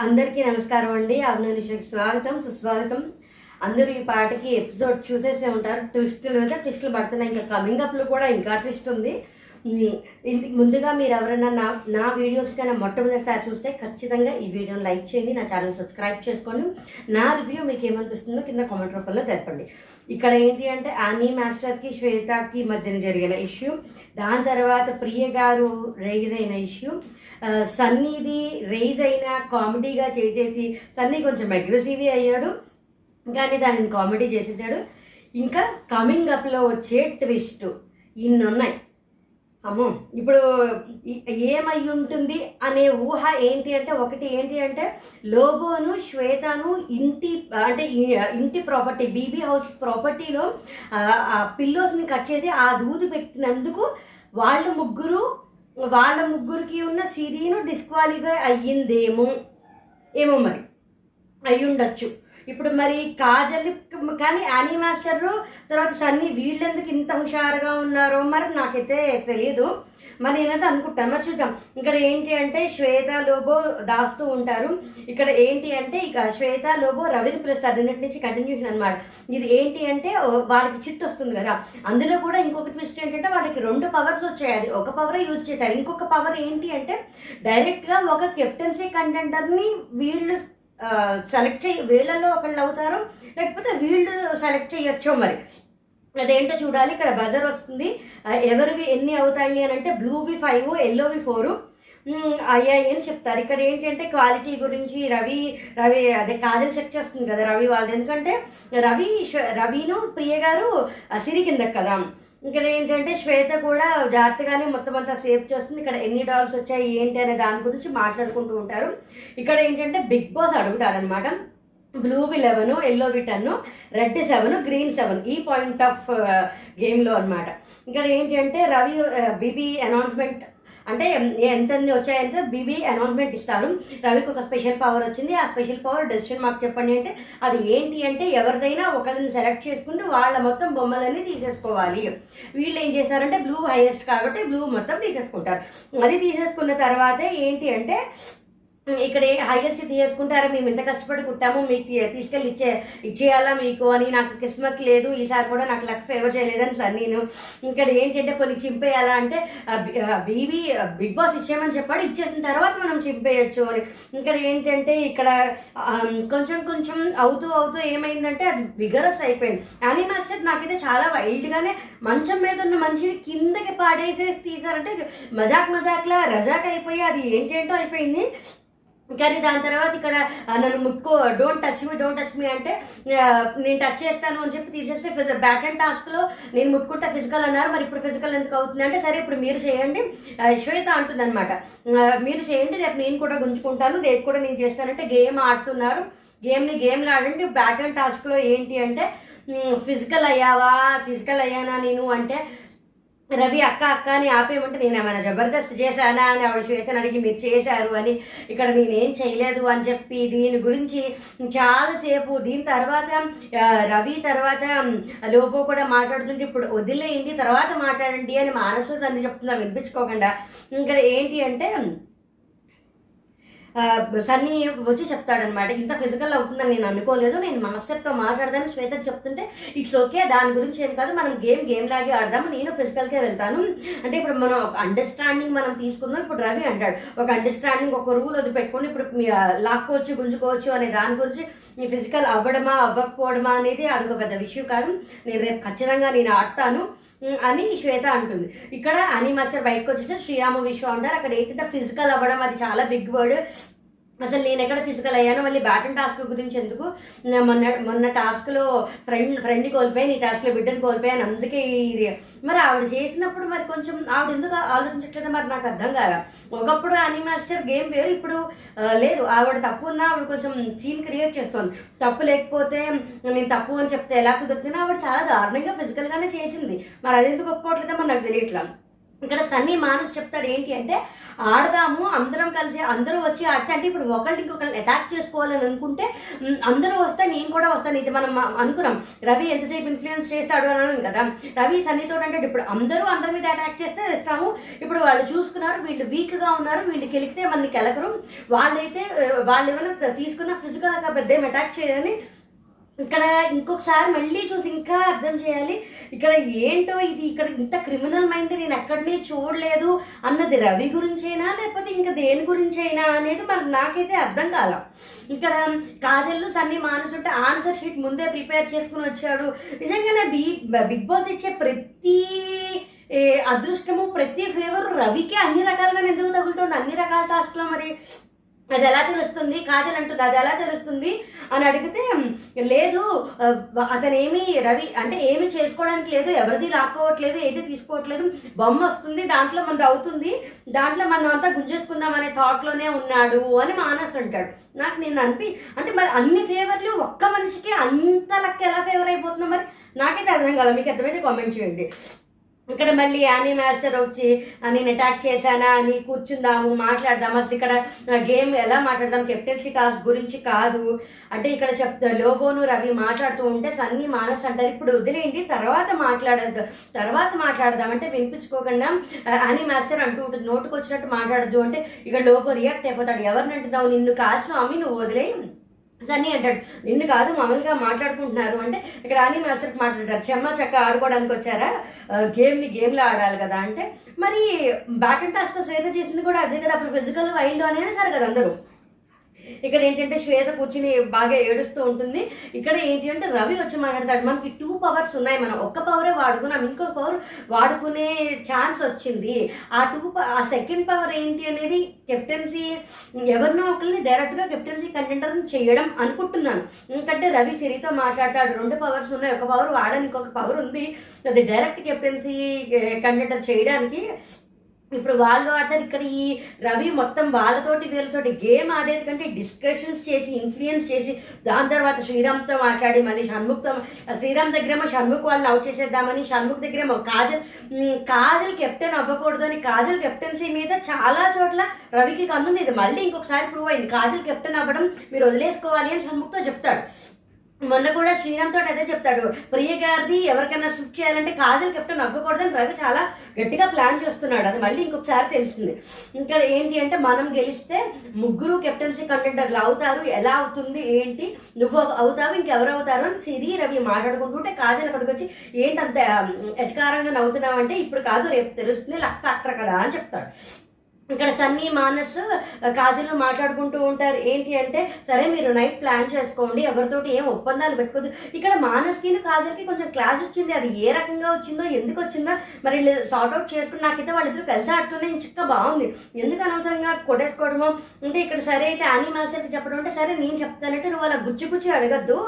అందరికీ నమస్కారం అండి. అవును స్వాగతం సుస్వాగతం. అందరూ ఈ పాటకి ఎపిసోడ్ చూసేసే ఉంటారు. ట్విస్టులు మీద ట్విస్టులు పడుతున్నాయి. ఇంకా కమింగ్ అప్లో కూడా ఇంకా ట్విస్ట్ ఉంది. ముందుగా మీరు ఎవరైనా నా నా వీడియోస్ కన్నా మొట్టమొదటిసారి చూస్తే ఖచ్చితంగా ఈ వీడియోని లైక్ చేయండి నా ఛానల్ సబ్స్క్రైబ్ చేసుకోండి. నా రివ్యూ మీకు ఏమనిపిస్తుందో కింద కామెంట్ రూపంలో తెలపండి. ఇక్కడ ఏంటి అంటే ఆనీ మాస్టర్కి శ్వేతకి మధ్యన జరిగిన ఇష్యూ దాని తర్వాత ప్రియ గారు రైజ్ అయిన ఇష్యూ సన్నీది రైజ్ అయిన కామెడీగా చేసేసి సన్నీ కొంచెం అగ్రెసివ్ అయ్యాడు కానీ దానిని కామెడీ చేసేసాడు. ఇంకా కమింగ్ అప్లో వచ్చే ట్విస్ట్ ఇన్ని ఉన్నాయి అమ్మో. ఇప్పుడు ఏమై ఉంటుంది అనే ఊహ ఏంటి అంటే ఒకటి ఏంటి అంటే లోబోను శ్వేతను ఇంటి అంటే ఇంటి ప్రాపర్టీ బీబీ హౌస్ ప్రాపర్టీలో ఆ పిల్లోస్ని కట్ చేసి ఆ దూది పెట్టినందుకు వాళ్ళు ముగ్గురు వాళ్ళ ముగ్గురికి ఉన్న సిరీను డిస్క్వాలిఫై అయ్యిందేమో. ఏమో మరి. అయ్యుండొచ్చు. ఉండొచ్చు ఇప్పుడు మరి కాజల్ కానీ యానీ మాస్టర్ తర్వాత సన్నీ వీళ్ళెందుకు ఇంత హుషారుగా ఉన్నారో మరి నాకైతే తెలియదు మరి నేనైతే అనుకుంటాను. మరి చూద్దాం. ఇక్కడ ఏంటి అంటే శ్వేత లోబో దాస్తూ ఉంటారు. ఇక్కడ ఏంటి అంటే ఇక శ్వేత లోబో రవిని పిలుస్తారు నిన్నటి నుంచి కంటిన్యూషన్ అనమాట ఇది ఏంటి అంటే వాళ్ళకి చిట్ వస్తుంది కదా. అందులో కూడా ఇంకొక ట్విస్ట్ ఏంటంటే వాళ్ళకి రెండు పవర్స్ వచ్చాయి. అది ఒక పవరే యూజ్ చేశారు. ఇంకొక పవర్ ఏంటి అంటే డైరెక్ట్గా ఒక కెప్టెన్సీ కంటెండర్ని వీళ్ళు సెలెక్ట్ చేయ వీళ్ళల్లో ఒకళ్ళు అవుతారు లేకపోతే వీళ్ళు సెలెక్ట్ చేయొచ్చో మరి. అదేంటో చూడాలి ఇక్కడ బజర్ వస్తుంది. ఎవరివి ఎన్ని అవుతాయి అని అంటే బ్లూవి ఫైవ్ ఎల్లోవి ఫోరు అయ్యాయి అని చెప్తారు. ఇక్కడ ఏంటంటే క్వాలిటీ గురించి రవి రవి అదే కాజల్ చెక్ చేస్తుంది కదా రవి వాళ్ళది. ఎందుకంటే రవి రవిను ప్రియ గారు సిరి కిందకి కదా. ఇక్కడ ఏంటంటే శ్వేత కూడా జాగ్రత్తగానే మొత్తం అంతా సేవ్ చేస్తుంది. ఇక్కడ ఎన్ని డాలర్స్ వచ్చాయి ఏంటి అనే దాని గురించి మాట్లాడుకుంటూ ఉంటారు. ఇక్కడ ఏంటంటే బిగ్ బాస్ అడుగుతాడనమాట బ్లూవి eleven ఎల్లోవి ten red seven green seven ఈ పాయింట్ ఆఫ్ గేమ్లో అనమాట ఇక్కడ ఏంటి అంటే రవి బీబీ అనౌన్స్మెంట్ అంటే ఎంత వచ్చాయంటే బీబీ అనౌన్స్మెంట్ ఇస్తారు. రవికి ఒక స్పెషల్ పవర్ వచ్చింది. ఆ స్పెషల్ పవర్ డెసిషన్ మాకు చెప్పండి అంటే అది ఏంటి అంటే ఎవరిదైనా ఒకరిని సెలెక్ట్ చేసుకుంటే వాళ్ళ మొత్తం బొమ్మలన్నీ తీసేసుకోవాలి. వీళ్ళు ఏం చేస్తారంటే బ్లూ హైయెస్ట్ కాబట్టి బ్లూ మొత్తం తీసేసుకుంటారు. అది తీసేసుకున్న తర్వాత ఏంటి అంటే ఇక్కడ హైయర్ చేతి చేసుకుంటారా మేము ఎంత కష్టపడి కుట్టాము మీకు తీసుకెళ్ళి ఇచ్చే ఇచ్చేయాలా మీకు అని నాకు కిస్మత్ లేదు. ఈసారి కూడా నాకు లక్ ఫేవర్ చేయలేదని సార్ నేను. ఇక్కడ ఏంటంటే కొన్ని చింపేయాలా అంటే బీబీ బిగ్ బాస్ ఇచ్చేయమని చెప్పాడు. ఇచ్చేసిన తర్వాత మనం చింపేయచ్చు అని. ఇక్కడ ఏంటంటే ఇక్కడ కొంచెం కొంచెం అవుతూ అవుతూ ఏమైందంటే అది విగరస్ అయిపోయింది. యానీ నాకైతే చాలా వైల్డ్గానే మంచం మీద ఉన్న మనిషిని కిందకి పాడేసేసి తీసారంటే మజాక్ మజాక్లా రజాక్ అయిపోయి అది ఏంటేంటో అయిపోయింది. కానీ దాని తర్వాత ఇక్కడ నన్ను ముట్టుకో don't touch me don't touch me అంటే నేను టచ్ చేస్తాను అని చెప్పి తీసేస్తే ఫిజ బ్యాక్ అండ్ టాస్క్లో నేను ముట్టుకుంటా ఫిజికల్ అన్నారు. మరి ఇప్పుడు ఫిజికల్ ఎందుకు అవుతుంది అంటే సరే ఇప్పుడు మీరు చేయండి శ్వేత అంటుందన్నమాట. మీరు చేయండి రేపు నేను కూడా గుంజుకుంటాను రేపు కూడా నేను చేస్తానంటే గేమ్ ఆడుతున్నారు. గేమ్ని గేమ్లు ఆడండి. బ్యాక్ అండ్ టాస్క్లో ఏంటి అంటే ఫిజికల్ అయ్యావా? ఫిజికల్ అయ్యానా నేను? అంటే రవి అక్క అక్క అని ఆపేయమంటే నేను ఏమైనా జబర్దస్త్ చేశానా అని ఆవిడ శ్వేతను అడిగి మీరు చేశారు అని ఇక్కడ నేనేం చేయలేదు అని చెప్పి దీని గురించి చాలాసేపు దీని తర్వాత రవి తర్వాత లోబో కూడా మాట్లాడుతుంటే ఇప్పుడు వదిలేయండి తర్వాత మాట్లాడండి అని మానసు తను చెప్తున్నా వినిపించుకోకుండా. ఇక్కడ ఏంటి అంటే సన్నీ వచ్చి చెప్తాడనమాట ఇంత ఫిజికల్ అవుతుందని నేను అనుకోలేదు నేను మాస్టర్తో మాట్లాడదాన్ని శ్వేత చెప్తుంటే ఇట్స్ ఓకే దాని గురించి ఏం కాదు మనం గేమ్ గేమ్ లాగే ఆడదాము నేను ఫిజికల్కే వెళ్తాను. అంటే ఇప్పుడు మనం ఒక అండర్స్టాండింగ్ మనం తీసుకుందాం ఇప్పుడు రవి అంటాడు ఒక అండర్స్టాండింగ్ ఒక రూల్ వదిలి పెట్టుకొని ఇప్పుడు లాక్కోవచ్చు గుంజుకోవచ్చు అనే దాని గురించి మీ ఫిజికల్ అవ్వడమా అవ్వకపోవడమా అనేది అదొక పెద్ద విషయం కాదు. నేను రేపు ఖచ్చితంగా నేను ఆడతాను అని శ్వేత అంటుంది. ఇక్కడ అని మాస్టర్ బయటకు వచ్చేసరికి శ్రీరామ విశ్వ అంటారు అక్కడ ఏంటంటే ఫిజికల్ అవ్వడం అది చాలా బిగ్ వర్డ్ అసలు నేను ఎక్కడ ఫిజికల్ అయ్యాను మళ్ళీ బ్యాటన్ టాస్క్ గురించి ఎందుకు? మొన్న మొన్న టాస్క్లో ఫ్రెండ్ ఫ్రెండ్ కోల్పోయాను ఈ టాస్క్లో బిడ్డను కోల్పోయాను అందుకే ఈ మరి ఆవిడ చేసినప్పుడు మరి కొంచెం ఆవిడ ఎందుకు ఆలోచించట్లేదు మరి నాకు అర్థం కాల. ఒకప్పుడు అని మాస్టర్ గేమ్ వేరు ఇప్పుడు లేదు. ఆవిడ తప్పు ఉన్నా ఆవిడ కొంచెం సీన్ క్రియేట్ చేస్తోంది. తప్పు లేకపోతే నేను తప్పు అని చెప్తే ఎలా కుదురుతుందో ఆవిడ చాలా దారుణంగా ఫిజికల్గానే చేసింది. మరి అది ఎందుకు ఒప్పుకోవట్లేదో మరి నాకు తెలియట్లా. ఇక్కడ సన్నీ మానస్ చెప్తాడు ఏంటి అంటే ఆడదాము అందరం కలిసి అందరూ వచ్చి ఆడితే అంటే ఇప్పుడు ఒకళ్ళు ఇంకొకరిని అటాక్ చేసుకోవాలని అనుకుంటే అందరూ వస్తే నేను కూడా వస్తాను. ఇది మనం అనుకున్నాం. రవి ఎంతసేపు ఇన్ఫ్లుయెన్స్ చేస్తాడు అని కదా. రవి సన్నీతో అంటే ఇప్పుడు అందరూ అందరి మీద అటాక్ చేస్తే ఇస్తాము. ఇప్పుడు వాళ్ళు చూసుకున్నారు వీళ్ళు వీక్గా ఉన్నారు వీళ్ళు గెలిగితే మనకి కెలకరు వాళ్ళైతే వాళ్ళు ఏమైనా తీసుకున్న ఫిజికల్గా పెద్ద అటాక్ చేయదని ఇక్కడ ఇంకొకసారి మళ్ళీ చూసి ఇంకా అర్థం చేయాలి. ఇక్కడ ఏంటో ఇది? ఇక్కడ ఇంత క్రిమినల్ మైండ్ నేను ఎక్కడనే చూడలేదు అన్నది రవి గురించైనా లేకపోతే ఇంకా దేని గురించైనా అనేది మరి నాకైతే అర్థం కాల. ఇక్కడ కాజల్లు సన్ని మానసుంటే ఆన్సర్ షీట్ ముందే ప్రిపేర్ చేసుకుని వచ్చాడు. నిజంగానే బీ బిగ్ బాస్ ఇచ్చే ప్రతి అదృష్టము ప్రతి ఫేవర్ రవికే అన్ని రకాలుగా ఎందుకు తగులుతుంది? అన్ని రకాల టాస్క్లో మరి అది ఎలా తెలుస్తుంది? కాజల్ అంటుంది అది ఎలా తెలుస్తుంది? అని అడిగితే లేదు అతను ఏమి రవి అంటే ఏమి చేసుకోవడానికి లేదు ఎవరిది లాక్కోవట్లేదు ఏది తీసుకోవట్లేదు బొమ్మ వస్తుంది దాంట్లో మనది అవుతుంది దాంట్లో మనం అంతా గుంజేసుకుందాం అనే థాట్లోనే ఉన్నాడు అని మానస్ అంటాడు. నాకు నేను అనిపి అంటే మరి అన్ని ఫేవర్లు ఒక్క మనిషికి అంత లెక్క ఎలా ఫేవర్ అయిపోతుందో మరి నాకైతే అర్థం కాదు మీకు అర్థమైతే కామెంట్ చేయండి. ఇక్కడ మళ్ళీ యానీ మాస్టర్ వచ్చి నేను అటాక్ చేశానా? అని కూర్చుందాము మాట్లాడదాం అసలు ఇక్కడ గేమ్ ఎలా మాట్లాడదాం? కెప్టెన్సీ టాస్క్ గురించి కాదు. అంటే ఇక్కడ చెప్తా లోబోను రవి మాట్లాడుతూ ఉంటే సన్నీ మానస్ అంటారు ఇప్పుడు వదిలేయండి తర్వాత మాట్లాడద్దు తర్వాత మాట్లాడదాం. అంటే వినిపించుకోకుండా యానీ మాస్టర్ అంటూ ఉంటుంది నోటుకు వచ్చినట్టు మాట్లాడద్దు అంటే ఇక్కడ లోబో రియాక్ట్ అయిపోతాడు ఎవరిని అంటున్నావు? నిన్ను కాసిన అమ్మి నువ్వు వదిలేయి. సన్నీ అంటాడు. నిన్ను కాదు మామూలుగా మాట్లాడుకుంటున్నారు అంటే ఇక్కడ రాణి మాస్టర్కి మాట్లాడారు చెమ్మ చక్క ఆడుకోవడానికి వచ్చారా? గేమ్ని గేమ్లో ఆడాలి కదా అంటే. మరి బ్యాట్ అండ్ టాస్క్ స్వేత చేసింది కూడా అదే కదా అప్పుడు ఫిజికల్ వైల్డ్ అనేది సరే కదా అందరూ. ఇక్కడ ఏంటంటే శ్వేత కూర్చుని బాగా ఏడుస్తూ ఉంటుంది. ఇక్కడ ఏంటి అంటే రవి వచ్చి మాట్లాడతాడు. మనకి టూ పవర్స్ ఉన్నాయి. మనం ఒక్క పవరే వాడుకున్నాం ఇంకొక పవర్ వాడుకునే ఛాన్స్ వచ్చింది. ఆ టూ ఆ సెకండ్ పవర్ ఏంటి అనేది కెప్టెన్సీ ఎవరినో ఒకరిని డైరెక్ట్గా కెప్టెన్సీ కంటెంటర్ని చేయడం అనుకుంటున్నాను. ఎందుకంటే రవి సిరితో మాట్లాడతాడు. రెండు పవర్స్ ఉన్నాయి. ఒక పవర్ వాడడానికి ఇంకొక పవర్ ఉంది. అది డైరెక్ట్ కెప్టెన్సీ కంటెంటర్ చేయడానికి ఇప్పుడు వాళ్ళు ఆడతారు ఇక్కడ ఈ రవి మొత్తం వాళ్ళతోటి వీళ్ళతోటి గేమ్ ఆడేది కంటే డిస్కషన్స్ చేసి ఇన్ఫ్లుయెన్స్ చేసి దాని తర్వాత శ్రీరామ్తో మాట్లాడి మళ్ళీ షణ్ముఖ్తో శ్రీరామ్ దగ్గరేమో షణ్ముఖ్ వాళ్ళని అవుట్ చేసేద్దామని షణ్ముఖ్ దగ్గరేమో కాజల్ కాజల్ కెప్టెన్ అవ్వకూడదు అని కాజల్ కెప్టెన్సీ మీద చాలా చోట్ల రవికి కన్నుంది. ఇది మళ్ళీ ఇంకొకసారి ప్రూవ్ అయింది. కాజల్ కెప్టెన్ అవ్వడం మీరు వదిలేసుకోవాలి అని షణ్ముఖ్తో చెప్తాడు. మొన్న కూడా శ్రీరామ్ తోటి అదే చెప్తాడు. ప్రియ గారిది ఎవరికైనా షిఫ్ట్ చేయాలంటే కాజల్ కెప్టెన్ అవ్వకూడదని రవి చాలా గట్టిగా ప్లాన్ చేస్తున్నాడు. అది మళ్ళీ ఇంకొకసారి తెలుస్తుంది. ఇంకా ఏంటి అంటే మనం గెలిస్తే ముగ్గురు కెప్టెన్సీ కంటెంటర్లు అవుతారు. ఎలా అవుతుంది? ఏంటి? నువ్వు అవుతావు ఇంకెవరు అవుతారు? అని సిరి రవి మాట్లాడుకుంటుంటే కాజల్ అక్కడికి వచ్చి ఏంటి అంత ఎటకారంగా నవ్వుతున్నావు అంటే ఇప్పుడు కాదు రేపు తెలుస్తుంది లక్ ఫ్యాక్టర్ కదా అని చెప్తాడు. ఇక్కడ సన్నీ మానస్ కాజల్ మాట్లాడుకుంటూ ఉంటారు. ఏంటి అంటే సరే మీరు నైట్ ప్లాన్ చేసుకోండి ఎవరితోటి ఏం ఒప్పందాలు పెట్టుకోదు. ఇక్కడ మానస్కి కాజల్కి కొంచెం క్లాస్ వచ్చింది. అది ఏ రకంగా వచ్చిందో ఎందుకు వచ్చిందో మరి సార్ట్ అవుట్ చేసుకుని నాకైతే వాళ్ళిద్దరు కలిసి ఆడుతూనే చిక్క బాగుంది. ఎందుకు అనవసరంగా కొట్టేసుకోవడమో? అంటే ఇక్కడ సరే అయితే ఆనీ మాస్టర్కి చెప్పడం అంటే సరే నేను చెప్తానంటే నువ్వు అలా గుచ్చి గుచ్చి అడగద్దు.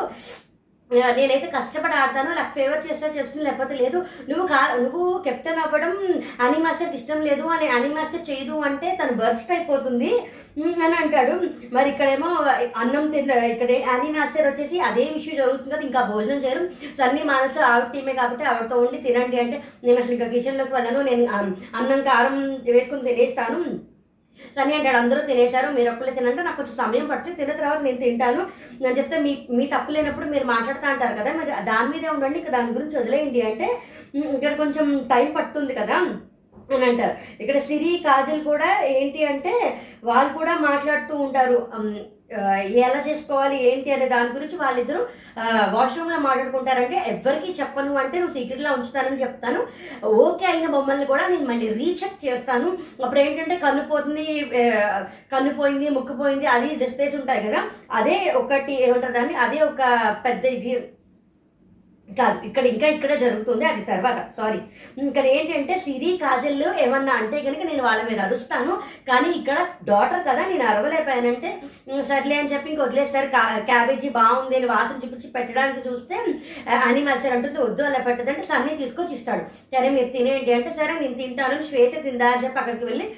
నేనైతే కష్టపడి ఆడతాను నాకు ఫేవర్ చేస్తా చేస్తుంది లేకపోతే లేదు. నువ్వు కా నువ్వు కెప్టెన్ అవ్వడం అని మాస్టర్కి ఇష్టం లేదు అని అని మాస్టర్ చేయదు అంటే తను బర్స్ట్ అయిపోతుంది. అని అంటాడు. మరి ఇక్కడేమో అన్నం తిన్న ఇక్కడ అని మాస్టర్ వచ్చేసి అదే విషయం జరుగుతుంది కదా ఇంకా భోజనం చేయరు. సన్నీ మానసు ఆవిడ టీమే కాబట్టి ఆవిడతో ఉండి తినండి అంటే నేను అసలు ఇంకా కిచెన్లోకి వెళ్ళను. నేను అన్నం కారం వేసుకుని తినేస్తాను. సరే అంటాడు అందరూ తినేశారు మీరు ఒక్కళ్ళు తినంటే నాకు కొంచెం సమయం పడుతుంది తిన్న తర్వాత నేను తింటాను. నేను చెప్తే మీ మీ తప్పు లేనప్పుడు మీరు మాట్లాడుతూ అంటారు కదా మరి దాని మీదే ఉండండి ఇంకా దాని గురించి వదిలేయండి. అంటే ఇక్కడ కొంచెం టైం పడుతుంది కదా అని అంటారు. ఇక్కడ సిరి కాజల్ కూడా ఏంటి అంటే వాళ్ళు కూడా మాట్లాడుతూ ఉంటారు ఎలా చేసుకోవాలి ఏంటి అనే దాని గురించి వాళ్ళిద్దరూ వాష్రూమ్లో మాట్లాడుకుంటారంటే ఎవరికి చెప్పను అంటే నువ్వు సీక్రెట్లో ఉంచుతానని చెప్తాను. ఓకే అయిన బొమ్మల్ని కూడా నేను మళ్ళీ రీచెక్ చేస్తాను. అప్పుడు ఏంటంటే కన్ను పోతుంది కన్ను పోయింది ముక్కు పోయింది అది డిస్ప్లేస్ ఉంటాయి కదా. అదే ఒకటి ఏమంటారు దాన్ని? అదే ఒక పెద్ద ఇది. కాదు ఇక్కడ ఇంకా ఇక్కడ జరుగుతుంది అది తర్వాత. సారీ ఇక్కడ ఏంటంటే సిరి కాజల్ ఏమన్నా అంటే కనుక నేను వాళ్ళ మీద అరుస్తాను. కానీ ఇక్కడ డాటర్ కదా నేను అరవలేకపోయానంటే సర్లే అని చెప్పి ఇంక వదిలేస్తారు. కా క్యాబేజీ బాగుంది అని వాసన చూపించి పెట్టడానికి చూస్తే అని మాస్టర్ అంటుంది వద్దు అలా పెట్టదంటే సన్నీ తీసుకొచ్చి ఇస్తాడు. సరే మీరు తినేయండి అంటే సరే నేను తింటాను శ్వేత తిందా అని చెప్పి అక్కడికి వెళ్ళి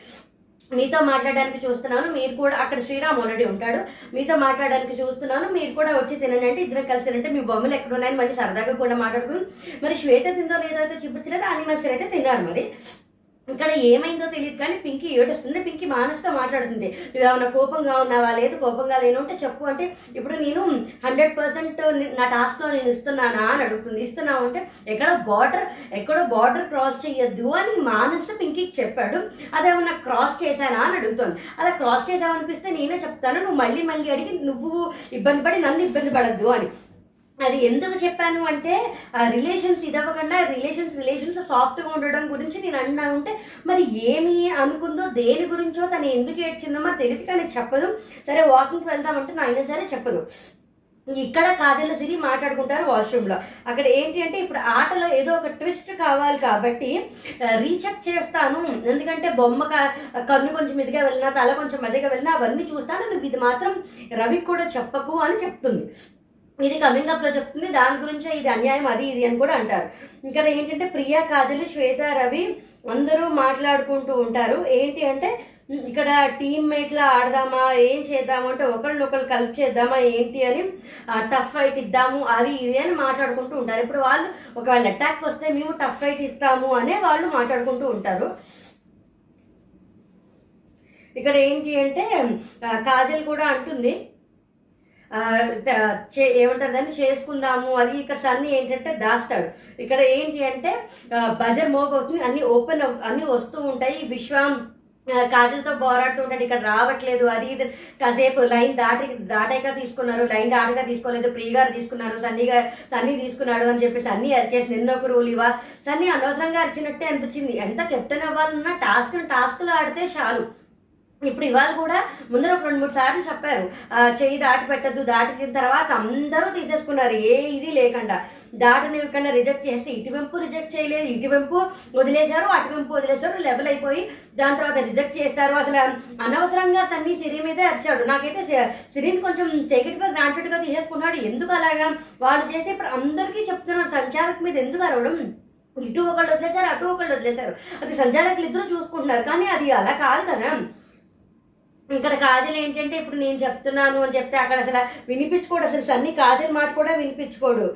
మీతో మాట్లాడడానికి చూస్తున్నాను. మీరు కూడా అక్కడ శ్రీరామ్ ఆల్రెడీ ఉంటాడు. మీతో మాట్లాడడానికి చూస్తున్నాను. మీరు కూడా వచ్చి తినండి అంటే ఇద్దరం కలిసి తినంటే మీ బొమ్మలు ఎక్కడ ఉన్నాయని మళ్ళీ సరదాగా కూడా మాట్లాడుకుని మరి శ్వేత తిందో లేదో అయితే చూపించలేదు? అని అయితే తిన్నారు మరి. ఇక్కడ ఏమైందో తెలియదు కానీ పింకీ ఏడుస్తుంది. పింకీ మానస్తో మాట్లాడుతుంది. నువ్వేమైనా కోపంగా ఉన్నావా? లేదు కోపంగా లేను అంటే చెప్పు అంటే ఇప్పుడు నేను హండ్రెడ్ పర్సెంట్ నా టాస్క్లో నేను ఇస్తున్నానా? అని అడుగుతుంది. ఇస్తున్నావు అంటే ఎక్కడ బార్డర్ ఎక్కడో బార్డర్ క్రాస్ చేయొద్దు అని మానసు పింకీకి చెప్పాడు. అదేమన్నా క్రాస్ చేశానా? అని అడుగుతుంది. అలా క్రాస్ చేసావనిపిస్తే నేనే చెప్తాను. నువ్వు మళ్ళీ మళ్ళీ అడిగి నువ్వు ఇబ్బంది పడి నన్ను ఇబ్బంది పడద్దు అని. అది ఎందుకు చెప్పాను అంటే రిలేషన్స్ ఇదవ్వకుండా రిలేషన్స్ రిలేషన్స్ సాఫ్ట్గా ఉండడం గురించి నేను అన్నా ఉంటే మరి ఏమి అనుకుందో దేని గురించో తను ఎందుకు ఏడ్చిందో మరి తెలియదు కానీ చెప్పదు. సరే వాకింగ్కి వెళ్దామంటే నా అయినా సరే చెప్పదు. ఇక్కడ కాజల సిరి మాట్లాడుకుంటారు వాష్రూమ్లో అక్కడ ఏంటి అంటే ఇప్పుడు ఆటలో ఏదో ఒక ట్విస్ట్ కావాలి కాబట్టి రీచెక్ చేస్తాను. ఎందుకంటే బొమ్మ కన్ను కొంచెం ఇదిగా వెళ్ళినా తల కొంచెం మెదగా వెళ్ళినా అవన్నీ చూస్తాను. నువ్వు ఇది మాత్రం రవికి కూడా చెప్పకు అని చెప్తుంది. ఇది కమింగ్ అప్లో చెప్తుంది దాని గురించే ఇది అన్యాయం అది ఇది అని కూడా అంటారు. ఇక్కడ ఏంటంటే ప్రియా కాజల్ శ్వేత రవి అందరూ మాట్లాడుకుంటూ ఉంటారు. ఏంటి అంటే ఇక్కడ టీమ్మేట్లా ఆడదామా ఏం చేద్దాము అంటే ఒకరినొకరు కలిపి చేద్దామా ఏంటి అని టఫ్ ఫైట్ ఇద్దాము అది ఇది అని మాట్లాడుకుంటూ ఉంటారు. ఇప్పుడు వాళ్ళు ఒకవేళ అటాక్ వస్తే మేము టఫ్ ఫైట్ ఇస్తాము అనే వాళ్ళు మాట్లాడుకుంటూ ఉంటారు. ఇక్కడ ఏంటి అంటే కాజల్ కూడా అంటుంది చే- ఏమంటారు దాన్ని? చేసుకుందాము. అది ఇక్కడ సన్నీ ఏంటంటే దాస్తాడు. ఇక్కడ ఏంటి అంటే బజర్ మోగవుతుంది. అన్ని ఓపెన్ అన్నీ వస్తూ ఉంటాయి. విశ్వం కాజల్తో పోరాడుతూ ఉంటాడు. ఇక్కడ రావట్లేదు. అది ఇది. కాసేపు లైన్ దాటి దాటాక తీసుకున్నారు. లైన్ దాటగా తీసుకోలేదు. ప్రియ గారు తీసుకున్నారు. సన్నీ గారు సన్నీ తీసుకున్నాడు అని చెప్పి సన్నీ అరిచేసి నిన్న ఒక రూల్ ఇవా సన్నీ అనవసరంగా అరిచినట్టే అనిపించింది. ఎంత కెప్టెన్ అవ్వాలన్నా టాస్క్ టాస్క్లు ఆడితే చాలు. ఇప్పుడు ఇవాళ కూడా ముందర ఒక రెండు మూడు సార్లు చెప్పారు. చేయి చెయ్యి దాటి పెట్టద్దు దాటిన తర్వాత అందరూ తీసేసుకున్నారు. ఏ ఇది లేకుండా. దాటనివ్వకుండా రిజెక్ట్ చేస్తే ఇటువైపు రిజెక్ట్ చేయలేదు ఇటువైపు వదిలేశారు అటువైపు వదిలేశారు లెవెల్ అయిపోయి దాని తర్వాత రిజెక్ట్ చేస్తారు. అసలు అనవసరంగా సన్నీ సిరి మీదే వచ్చాడు నాకైతే సిరిని కొంచెం టెకెట్గా గ్రాంటెడ్గా తీసేసుకున్నాడు. ఎందుకు అలాగా? వాళ్ళు చేస్తే ఇప్పుడు అందరికీ చెప్తున్నారు సంచారక్ మీద ఎందుకు అరవడం? ఇటు ఒకళ్ళు వదిలేశారు అటు ఒకళ్ళు వదిలేశారు. అది సంచారకులు ఇద్దరు చూసుకుంటున్నారు. కానీ అది అలా కాదు కదా. ఇక్కడ కాజల్ ఏంటంటే ఇప్పుడు నేను చెప్తున్నాను అని చెప్తే అక్కడ అసలు వినిపించుకోడు అసలు సన్ని కాజల్ మాట కూడా వినిపించుకోడు.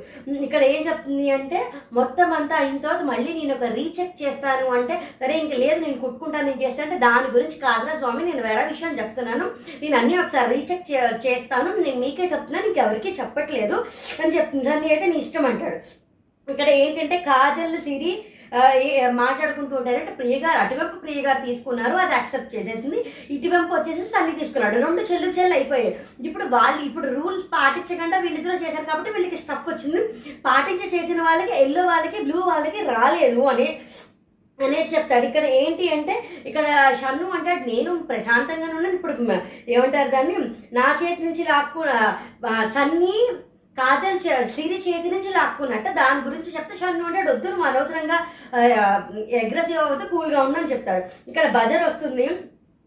ఇక్కడ ఏం చెప్తుంది అంటే మొత్తం అంతా అయిన తర్వాత మళ్ళీ నేను ఒక రీచెక్ చేస్తాను అంటే సరే ఇంక లేదు నేను కుట్టుకుంటాను నేను చేస్తాను అంటే దాని గురించి కాదురా స్వామి నేను వేరే విషయం చెప్తున్నాను. నేను అన్నీ ఒకసారి రీచెక్ చేస్తాను. నేను మీకే చెప్తున్నాను ఇంకెవరికి చెప్పట్లేదు అని చెప్తుంది. సన్ని అయితే నీ ఇష్టం అంటాడు. ఇక్కడ ఏంటంటే కాజల్ సిరి మాట్లాడుకుంటూ ఉంటారంటే ప్రియగారు అటువైపు ప్రియగారు తీసుకున్నారు అది యాక్సెప్ట్ చేసేసింది. ఇటువైపు వచ్చేసి తల్లి తీసుకున్నాడు. రెండు చెల్లు చెల్లు అయిపోయాయి. ఇప్పుడు వాళ్ళు ఇప్పుడు రూల్స్ పాటించకుండా వీళ్ళిద్దరూ చేశారు కాబట్టి వీళ్ళకి స్టఫ్ వచ్చింది. పాటించి చేసిన వాళ్ళకి ఎల్లో వాళ్ళకి బ్లూ వాళ్ళకి రాలేదు అని అనేది చెప్తాడు. ఇక్కడ ఏంటి అంటే ఇక్కడ షన్ను అంటాడు నేను ప్రశాంతంగానే ఉన్నాను. ఇప్పుడు ఏమంటారు దాన్ని? నా చేతి నుంచి లాక్కు సన్నీ కాజల్ సిరి చేతి నుంచి లాక్కున్నట్ట దాని గురించి చెప్తే షన్ను అంటాడు వద్దు నువ్వు అనవసరంగా అగ్రెసివ్ అవ్వద్దు కూల్గా ఉండని చెప్తాడు. ఇక్కడ బజర్ వస్తుంది.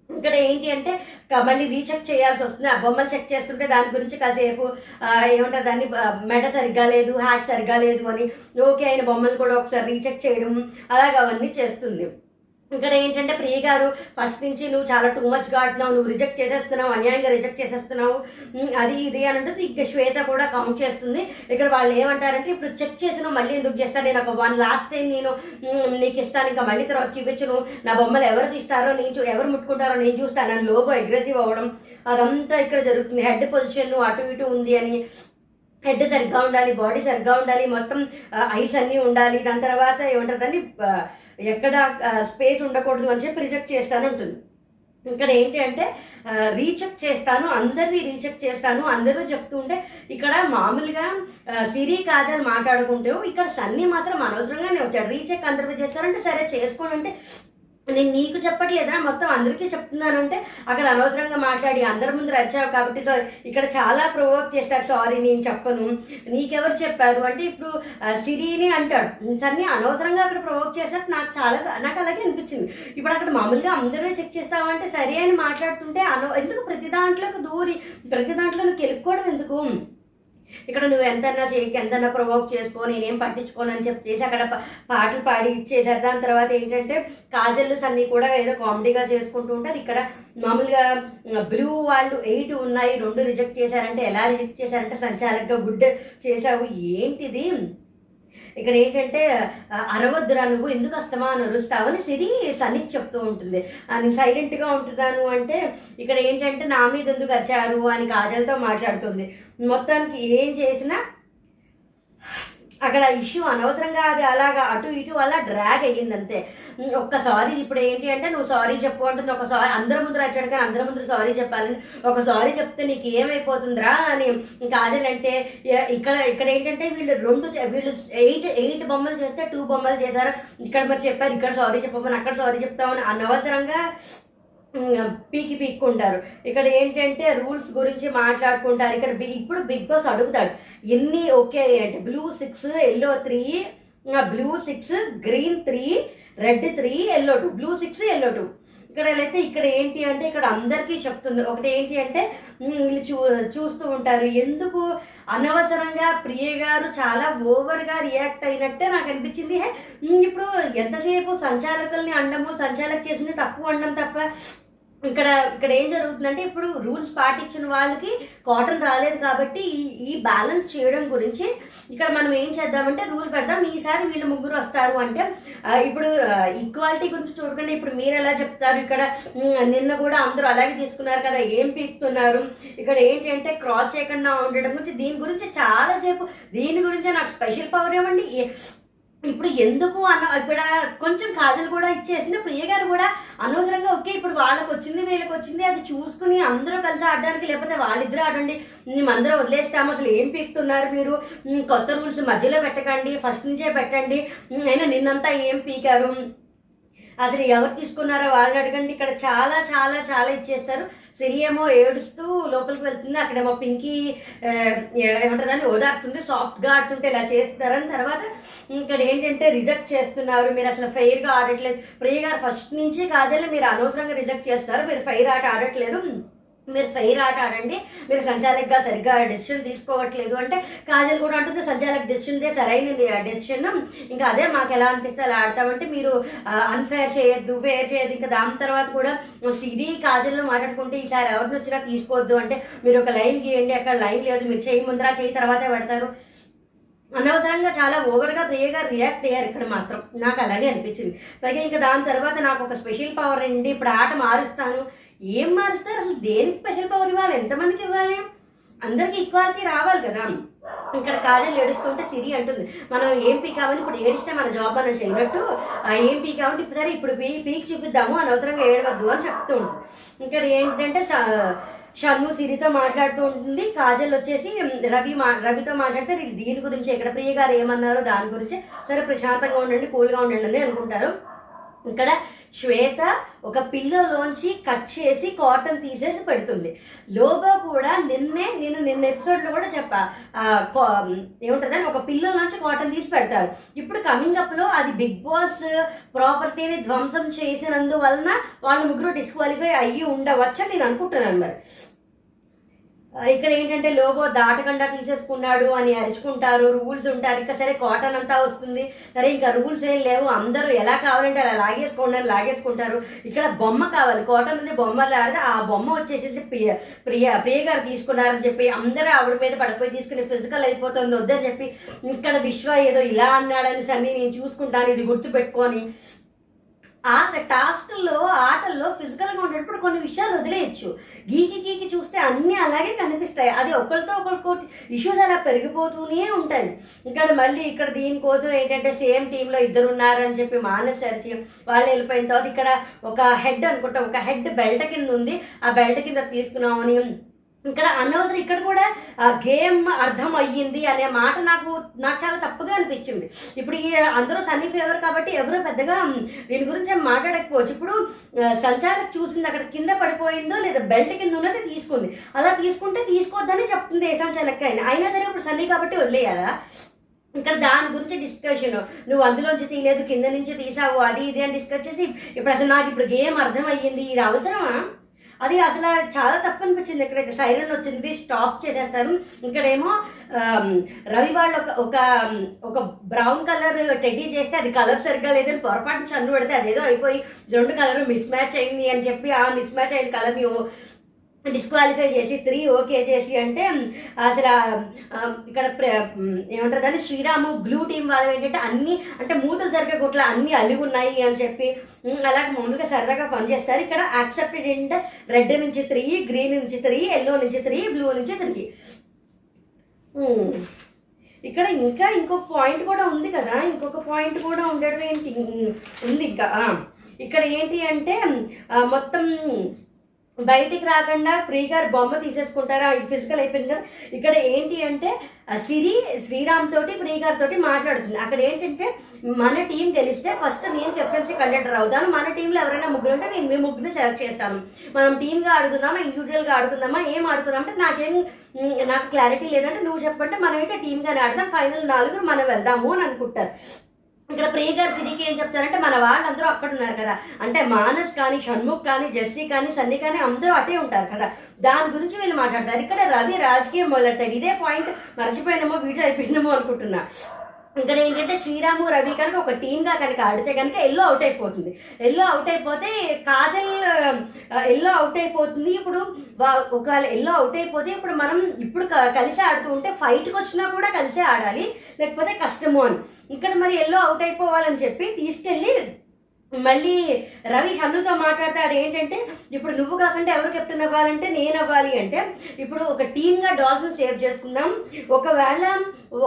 ఇక్కడ ఏంటి అంటే మళ్ళీ రీచెక్ చేయాల్సి వస్తుంది. ఆ బొమ్మలు చెక్ చేస్తుంటే దాని గురించి కాసేపు ఏమంటారు దాన్ని మెడ సరిగ్గా లేదు హ్యాట్ సరిగ్గా లేదు అని ఓకే అయిన బొమ్మలు కూడా ఒకసారి రీచెక్ చేయడం అలాగ అవన్నీ చేస్తుంది. ఇక్కడ ఏంటంటే ప్రియ గారు ఫస్ట్ నుంచి నువ్వు చాలా టూ మచ్ కాడుతున్నావు నువ్వు రిజెక్ట్ చేసేస్తున్నావు అన్యాయంగా రిజెక్ట్ చేసేస్తున్నావు అది ఇది అని ఉంటుంది ఇంకా శ్వేత కూడా కౌంట్ చేస్తుంది. ఇక్కడ వాళ్ళు ఏమంటారంటే ఇప్పుడు చెక్ చేసిన మళ్ళీ ఎందుకు చేస్తాను నేను ఒక వన్ లాస్ట్ టైం నేను నీకు ఇస్తాను ఇంకా మళ్ళీ తర్వాత చూపించను. నా బొమ్మలు ఎవరు తీస్తారో నేను చూ- ఎవరు ముట్టుకుంటారో నేను చూస్తాను. లోగో అగ్రెసివ్ అవ్వడం అదంతా ఇక్కడ జరుగుతుంది. హెడ్ పొజిషన్ అటు ఇటు ఉంది అని హెడ్ సరిగ్గా ఉండాలి బాడీ సరిగ్గా ఉండాలి మొత్తం ఐస్ అన్నీ ఉండాలి. దాని తర్వాత ఏమంటారు ఎక్కడ స్పేస్ ఉండకూడదు అని చెప్పి రిజెక్ట్ చేస్తాను ఉంటుంది ఇక్కడ ఏంటి అంటే రీచెక్ చేస్తాను అందరినీ రీచెక్ చేస్తాను అందరూ చెప్తూ ఉంటే ఇక్కడ మామూలుగా సిరి కాదని మాట్లాడుకుంటే ఇక్కడ సన్నీ మాత్రం అనవసరంగానే వచ్చాడు. రీచెక్ అందరికీ చేస్తారంటే సరే చేసుకోండి నేను నీకు చెప్పట్లేదా మొత్తం అందరికీ చెప్తున్నానంటే అక్కడ అనవసరంగా మాట్లాడి అందరి ముందు రచ్చావు కాబట్టి ఇక్కడ చాలా ప్రొవోక్ చేస్తాడు సారీ నేను చెప్పను. నీకెవరు చెప్పారు? అంటే ఇప్పుడు సిరిని అంటాడు. సన్ని అనవసరంగా అక్కడ ప్రొవోక్ చేసినట్టు నాకు చాలా నాకు అలాగే అనిపించింది. ఇప్పుడు అక్కడ మామూలుగా అందరూ చెక్ చేస్తామంటే సరే అని మాట్లాడుతుంటే అనవ ఎందుకు ప్రతి దాంట్లోకి దూరి ప్రతి దాంట్లో నువ్వు కెలుక్కోవడం ఎందుకు? ఇక్కడ నువ్వు ఎంతన్నా చేయకి ఎంతన్నా ప్రొవోక్ చేసుకో నేనేం పట్టించుకోను అని చెప్పేసి అక్కడ పాటలు పాడి ఇచ్చేసారు దాని తర్వాత ఏంటంటే కాజల్స్ అన్నీ కూడా ఏదో కామెడీగా చేసుకుంటూ ఉంటారు. ఇక్కడ మామూలుగా బ్లూ వాళ్ళు ఎయిట్ ఉన్నాయి రెండు రిజెక్ట్ చేశారంటే ఎలా రిజెక్ట్ చేశారంటే సంచాలకుగా గుడ్ చేసావు ఏంటిది? ఇక్కడ ఏంటంటే ఆ, అరవద్దురా నువ్వు ఎందుకు అస్తమా అని అరుస్తావని సిరి సనికి చెప్తూ ఉంటుంది. అని నేను సైలెంట్గా ఉంటున్నాను అంటే ఇక్కడ ఏంటంటే నా మీద ఎందుకు అరిచారు అని కాజల్తో మాట్లాడుతుంది. మొత్తానికి ఏం చేసినా అక్కడ ఇష్యూ అనవసరంగా అది అలాగా అటు ఇటు అలా డ్రాగ్ అయ్యింది అంతే ఒక్కసారి సారీ ఇప్పుడు ఏంటి అంటే నువ్వు సారీ చెప్పు అంటుంది. ఒకసారి అందరి ముందు వచ్చాడు కానీ అందరి ముందు సారీ చెప్పాలని ఒక సారీ చెప్తే నీకు ఏమైపోతుందిరా అని కాదేనంటే ఇక్కడ ఇక్కడ ఏంటంటే వీళ్ళు రెండు వీళ్ళు ఎయిట్ ఎయిట్ బొమ్మలు చేస్తే టూ బొమ్మలు చేశారు. ఇక్కడ మరి చెప్పారు ఇక్కడ సారీ చెప్పమని అక్కడ సారీ చెప్తామని అనవసరంగా పీకి పీక్కుంటారు. ఇక్కడ ఏంటంటే రూల్స్ గురించి మాట్లాడుకుంటారు. ఇక్కడ ఇప్పుడు బిగ్ బాస్ అడుగుతాడు ఎన్ని ఓకే అంటే blue six yellow three blue six green three red three yellow two blue six yellow two. ఇక్కడ అయితే ఇక్కడ ఏంటి అంటే ఇక్కడ అందరికీ చెప్తుంది. ఒకటి ఏంటి అంటే చూ చూస్తూ ఉంటారు. ఎందుకు అనవసరంగా ప్రియ గారు చాలా ఓవర్గా రియాక్ట్ అయినట్టే నాకు అనిపించింది. హే, ఇప్పుడు ఎంతసేపు సంచాలకుల్ని అండము సంచాలక చేసింది తప్పు అండం తప్ప ఇక్కడ ఇక్కడ ఏం జరుగుతుందంటే ఇప్పుడు రూల్స్ పాటించిన వాళ్ళకి కాటన్ రాలేదు కాబట్టి ఈ ఈ బ్యాలెన్స్ చేయడం గురించి ఇక్కడ మనం ఏం చేద్దామంటే రూల్ పెడదాం. ఈసారి వీళ్ళు ముగ్గురు వస్తారు అంటే ఇప్పుడు ఈక్వాలిటీ గురించి చూడకుండా ఇప్పుడు మీరు ఎలా చెప్తారు? ఇక్కడ నిన్న కూడా అందరూ అలాగే తీసుకున్నారు కదా ఏం పీక్తున్నారు? ఇక్కడ ఏంటి అంటే క్రాస్ చేయకుండా ఉండడం గురించి దీని గురించి చాలాసేపు దీని గురించి నాకు స్పెషల్ పవర్ ఏమండి ఇప్పుడు ఎందుకు అన్న ఇక్కడ కొంచెం కాజల్ కూడా ఇచ్చేసింది. ప్రియ గారు కూడా అనవసరంగా ఓకే ఇప్పుడు వాళ్ళకి వచ్చింది వీళ్ళకి వచ్చింది అది చూసుకుని అందరూ కలిసి ఆడడానికి లేకపోతే వాళ్ళిద్దరూ ఆడండి. మేమందరం వదిలేస్తాము అసలు ఏం పీకుతున్నారు మీరు? కొత్త రూల్స్ మధ్యలో పెట్టకండి ఫస్ట్ నుంచే పెట్టండి. అయినా నిన్నంతా ఏం పీకారు? అసలు ఎవరు తీసుకున్నారో వాళ్ళని అడగండి. ఇక్కడ చాలా చాలా చాలా ఇచ్చేస్తారు. సిరి ఏమో ఏడుస్తూ లోపలికి వెళ్తుంది. అక్కడేమో పింకీ ఏమంటుందని ఓదార్తుంది సాఫ్ట్గా ఆడుతుంటే ఇలా చేస్తారని తర్వాత ఇక్కడ ఏంటంటే రిజెక్ట్ చేస్తున్నారు. మీరు అసలు ఫెయిర్గా ఆడట్లేదు. ప్రియ గారు ఫస్ట్ నుంచి కాదని మీరు అనవసరంగా రిజెక్ట్ చేస్తారు మీరు ఫెయిర్ ఆట ఆడట్లేదు. మీరు ఫెయిర్ ఆట ఆడండి. మీరు సంచాలక్గా సరిగ్గా డెసిషన్ తీసుకోవట్లేదు అంటే కాజల్ కూడా అంటుంది సంచాలక్ డెసిషన్దే సరైన డెసిషన్ ఇంకా అదే మాకు ఎలా అనిపిస్తే అలా ఆడతామంటే మీరు అన్ఫేర్ చేయొద్దు ఫేర్ చేయొద్దు. ఇంకా దాని తర్వాత కూడా ఇది కాజల్లో మాట్లాడుకుంటే ఈసారి ఎవరిని వచ్చినా తీసుకోవద్దు అంటే మీరు ఒక లైన్ గీయండి అక్కడ లైన్ లేదు మీరు చేయి ముందర చేయి తర్వాతే పెడతారు. అనవసరంగా చాలా ఓవర్గా ప్రియగా రియాక్ట్ అయ్యారు ఇక్కడ మాత్రం. నాకు అలాగే అనిపించింది. పైగా ఇంకా దాని తర్వాత నాకు ఒక స్పెషల్ పవర్ అండి. ఇప్పుడు ఆట మారుస్తాను. ఏం మారుస్తారు? అసలు దేనికి స్పెషల్ పవర్ ఇవ్వాలి? ఎంతమందికి ఇవ్వాలి? అందరికీ ఈక్వాలిటీ రావాలి కదా. ఇక్కడ కాజల్ ఏడుస్తుంటే సిరి అంటుంది మనం ఏం పీకామని ఇప్పుడు ఏడిస్తే మన జాబ్ అని చేయనట్టు ఏం పీకామంటే ఇప్పుడు సరే ఇప్పుడు పీ పీక్ చూపిద్దాము అనవసరంగా ఏడవద్దు అని చెప్తూ ఉంటుంది. ఇక్కడ ఏంటంటే స- షన్ను సిరితో మాట్లాడుతూ ఉంటుంది. కాజల్ వచ్చేసి రవి మా రవితో మాట్లాడితే దీని గురించి ఇక్కడ ప్రియ గారు ఏమన్నారో? దాని గురించి సరే ప్రశాంతంగా ఉండండి కూల్గా ఉండండి అని అనుకుంటారు. ఇక్కడ శ్వేత ఒక పిల్లోలోంచి కట్ చేసి కాటన్ తీసేసి పెడుతుంది. లోబో కూడా నిన్నే నేను నిన్న ఎపిసోడ్లో కూడా చెప్పా. కా- ఏముంటుందని ఒక పిల్లోలోంచి కాటన్ తీసి పెడతారు. ఇప్పుడు కమింగ్ అప్లో అది బిగ్ బాస్ ప్రాపర్టీని ధ్వంసం చేసినందువలన వాళ్ళు ముగ్గురు డిస్క్వాలిఫై అయ్యి ఉండవచ్చని నేను అనుకుంటున్నాను మరి. ఇక్కడ ఏంటంటే లోగో దాటకుండా తీసేసుకున్నాడు అని అరుచుకుంటారు రూల్స్ ఉంటారు. ఇంకా సరే కాటన్ అంతా వస్తుంది. సరే ఇంకా రూల్స్ ఏం లేవు. అందరూ ఎలా కావాలంటే అలా లాగేసుకోండి అని లాగేసుకుంటారు. ఇక్కడ బొమ్మ కావాలి. కాటన్ ఉంది బొమ్మ లాగితే ఆ బొమ్మ వచ్చేసేసి ప్రియ ప్రియ ప్రియ గారు తీసుకున్నారని చెప్పి అందరూ ఆవిడ మీద పడిపోయి తీసుకుని ఫిజికల్ అయిపోతుంది వద్దని చెప్పి ఇక్కడ విశ్వ ఏదో ఇలా అన్నాడని సన్ని నేను చూసుకుంటాను ఇది గుర్తుపెట్టుకొని. ఆ టాస్క్లో ఆటల్లో ఫిజికల్గా ఉండేటప్పుడు కొన్ని విషయాలు వదిలేయచ్చు. గీకి గీకి చూస్తే అన్నీ అలాగే కనిపిస్తాయి. అది ఒకరితో ఒకరికోటి ఇష్యూస్ అలా పెరిగిపోతూనే ఉంటాయి. ఇక్కడ మళ్ళీ ఇక్కడ దీనికోసం ఏంటంటే సేమ్ టీంలో ఇద్దరు ఉన్నారని చెప్పి మానేసరిచి వాళ్ళు వెళ్ళిపోయిన తర్వాత ఇక్కడ ఒక హెడ్ అనుకుంటా ఒక హెడ్ బెల్ట్ కింద ఉంది. ఆ బెల్ట్ కింద తీసుకున్నామని ఇక్కడ అనవసరం. ఇక్కడ కూడా గేమ్ అర్థం అయ్యింది అనే మాట నాకు నాకు చాలా తప్పుగా అనిపించింది. ఇప్పుడు ఈ అందరూ సన్నీ ఫేవర్ కాబట్టి ఎవరో పెద్దగా దీని గురించి మాట్లాడకపోవచ్చు. ఇప్పుడు ఆ, చూసింది అక్కడ కింద పడిపోయిందో లేదా బెల్ట్ కింద ఉన్నది తీసుకుంది. అలా తీసుకుంటే తీసుకోవద్దని చెప్తుంది ఏ సంచాలక్ అయినా అయినా సరే ఇప్పుడు సన్నీ కాబట్టి వదిలేయాలా? ఇక్కడ దాని గురించి డిస్కషన్. నువ్వు అందులోంచి తీయలేదు కింద నుంచి తీసావు అది ఇది అని డిస్కస్ చేసి ఇప్పుడు అసలు నాకు ఇప్పుడు గేమ్ అర్థమయ్యింది ఇది అవసరమా? అది అసలు చాలా తప్పు అనిపించింది ఎక్కడైతే సైరన్ వచ్చింది స్టాప్ చేసేస్తాను ఇక్కడేమో రవి వాళ్ళు ఒక ఒక ఒక బ్రౌన్ కలర్ టెడ్డీ చేస్తే అది కలర్ సరిగ్గా లేదని పొరపాటున చన్ను పెడితే అదేదో అయిపోయి రెండు కలర్ మిస్ మ్యాచ్ అయింది అని చెప్పి ఆ మిస్ మ్యాచ్ అయిన కలర్ని డిస్క్వాలిఫై చేసి త్రీ ఓకే చేసి అంటే అసలు ఇక్కడ ప్ర- ఏమంటారు దాన్ని? శ్రీరాము బ్లూ టీం వాళ్ళు ఏంటంటే అన్ని అంటే మూతలు సరిగ్గా గుట్ల అన్ని అలిగి ఉన్నాయి అని చెప్పి అలా అలాగే మామూలుగా సరదాగా పని చేస్తారు. ఇక్కడ యాక్సెప్టెడ్ ఏంటంటే రెడ్ నుంచి త్రీ గ్రీన్ నుంచి త్రీ ఎల్లో నుంచి త్రీ బ్లూ నుంచి త్రీ ఇక్కడ ఇంకా ఇంకొక పాయింట్ కూడా ఉంది కదా? ఇంకొక పాయింట్ కూడా ఉండడం ఏంటి? ఉంది ఇంకా ఇక్కడ ఏంటి అంటే మొత్తం బయటికి రాకుండా ప్రీ బొమ్మ తీసేసుకుంటారా? ఇది ఫిజికల్ అయిపోయింది కదా. ఇక్కడ ఏంటి అంటే సిరి శ్రీరామ్ తోటి ప్రీ తోటి మాట్లాడుతుంది. అక్కడ ఏంటంటే మన టీం గెలిస్తే ఫస్ట్ నేను కెప్టెన్సీ కండక్టర్ అవుతాను. మన టీంలో ఎవరైనా ముగ్గురు ఉంటే నేను మీ ముగ్గురు సెలెక్ట్ చేస్తాను. మనం టీమ్గా ఆడుకుందామా? ఇండివిజువల్గా ఆడుకుందామా? ఏం ఆడుకుందాం? అంటే నాకేం నాకు క్లారిటీ లేదంటే నువ్వు చెప్పంటే మనమైతే టీమ్గానే ఆడదాం. ఫైనల్ నాలుగురు మనం వెళ్దాము అని అనుకుంటారు. ఇక్కడ ప్రియ గారు సిరికి ఏం చెప్తారంటే మన వాళ్ళందరూ అక్కడ ఉన్నారు కదా. అంటే మానస్ కానీ షణ్ముఖ్ కానీ జెస్సీ కానీ సన్ని కానీ అందరూ అటే ఉంటారు కదా. దాని గురించి వీళ్ళు మాట్లాడతారు. ఇక్కడ రవి రాజకీయం మొదలెడతాడు ఇదే పాయింట్ మర్చిపోయినామో వీడియో అయిపోయినామో అనుకుంటున్నా. ఇక్కడ ఏంటంటే శ్రీరాము రవి కనుక ఒక టీమ్గా కనుక ఆడితే కనుక ఎల్లో అవుట్ అయిపోతుంది. ఎల్లో అవుట్ అయిపోతే కాజల్ ఎల్లో అవుట్ అయిపోతుంది. ఇప్పుడు ఒకవేళ ఎల్లో అవుట్ అయిపోతే ఇప్పుడు మనం ఇప్పుడు కలిసి ఆడుతూ ఉంటే ఫైట్కి వచ్చినా కూడా కలిసే ఆడాలి. లేకపోతే కష్టము అని. ఇక్కడ మరి ఎల్లో అవుట్ అయిపోవాలని చెప్పి తీసుకెళ్ళి మళ్ళీ రవి హనుతో మాట్లాడతాడు ఏంటంటే ఇప్పుడు నువ్వు కాకుండా ఎవరు కెప్టెన్ అవ్వాలంటే నేను అవ్వాలి అంటే ఇప్పుడు ఒక టీమ్గా డాల్ఫిన్ సేవ్ చేసుకుందాం. ఒకవేళ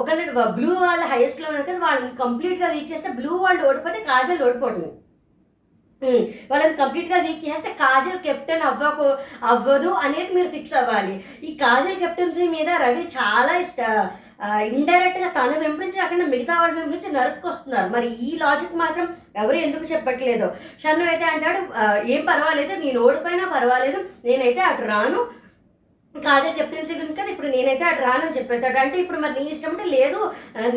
ఒకళ్ళ బ్లూ వాళ్ళ హైయెస్ట్లో ఉన్నారు కదా వాళ్ళని కంప్లీట్గా వీక్ చేస్తే బ్లూ వాళ్ళు ఓడిపోతే కాజల్ ఓడిపోతుంది. వాళ్ళని కంప్లీట్గా వీక్ చేస్తే కాజల్ కెప్టెన్ అవ్వకు అవ్వదు అనేది మీరు ఫిక్స్ అవ్వాలి. ఈ కాజల్ కెప్టెన్సీ మీద రవి చాలా ఇష్ట ఇండైరెక్ట్గా తను వెంబడించి అక్కడ మిగతా వాళ్ళ వెంబడించి నరుక్కొస్తున్నారు. మరి ఈ లాజిక్ మాత్రం ఎవరు ఎందుకు చెప్పట్లేదు? షన్ను అయితే అంటాడు ఏం పర్వాలేదు నేను ఓడిపోయినా పర్వాలేదు నేనైతే అటు రాను కాజల్ కెప్టెన్సీ కనుక ఇప్పుడు నేనైతే అటు రానని చెప్పేస్తాడు అంటే ఇప్పుడు మరి నీ ఇష్టం అంటే లేదు.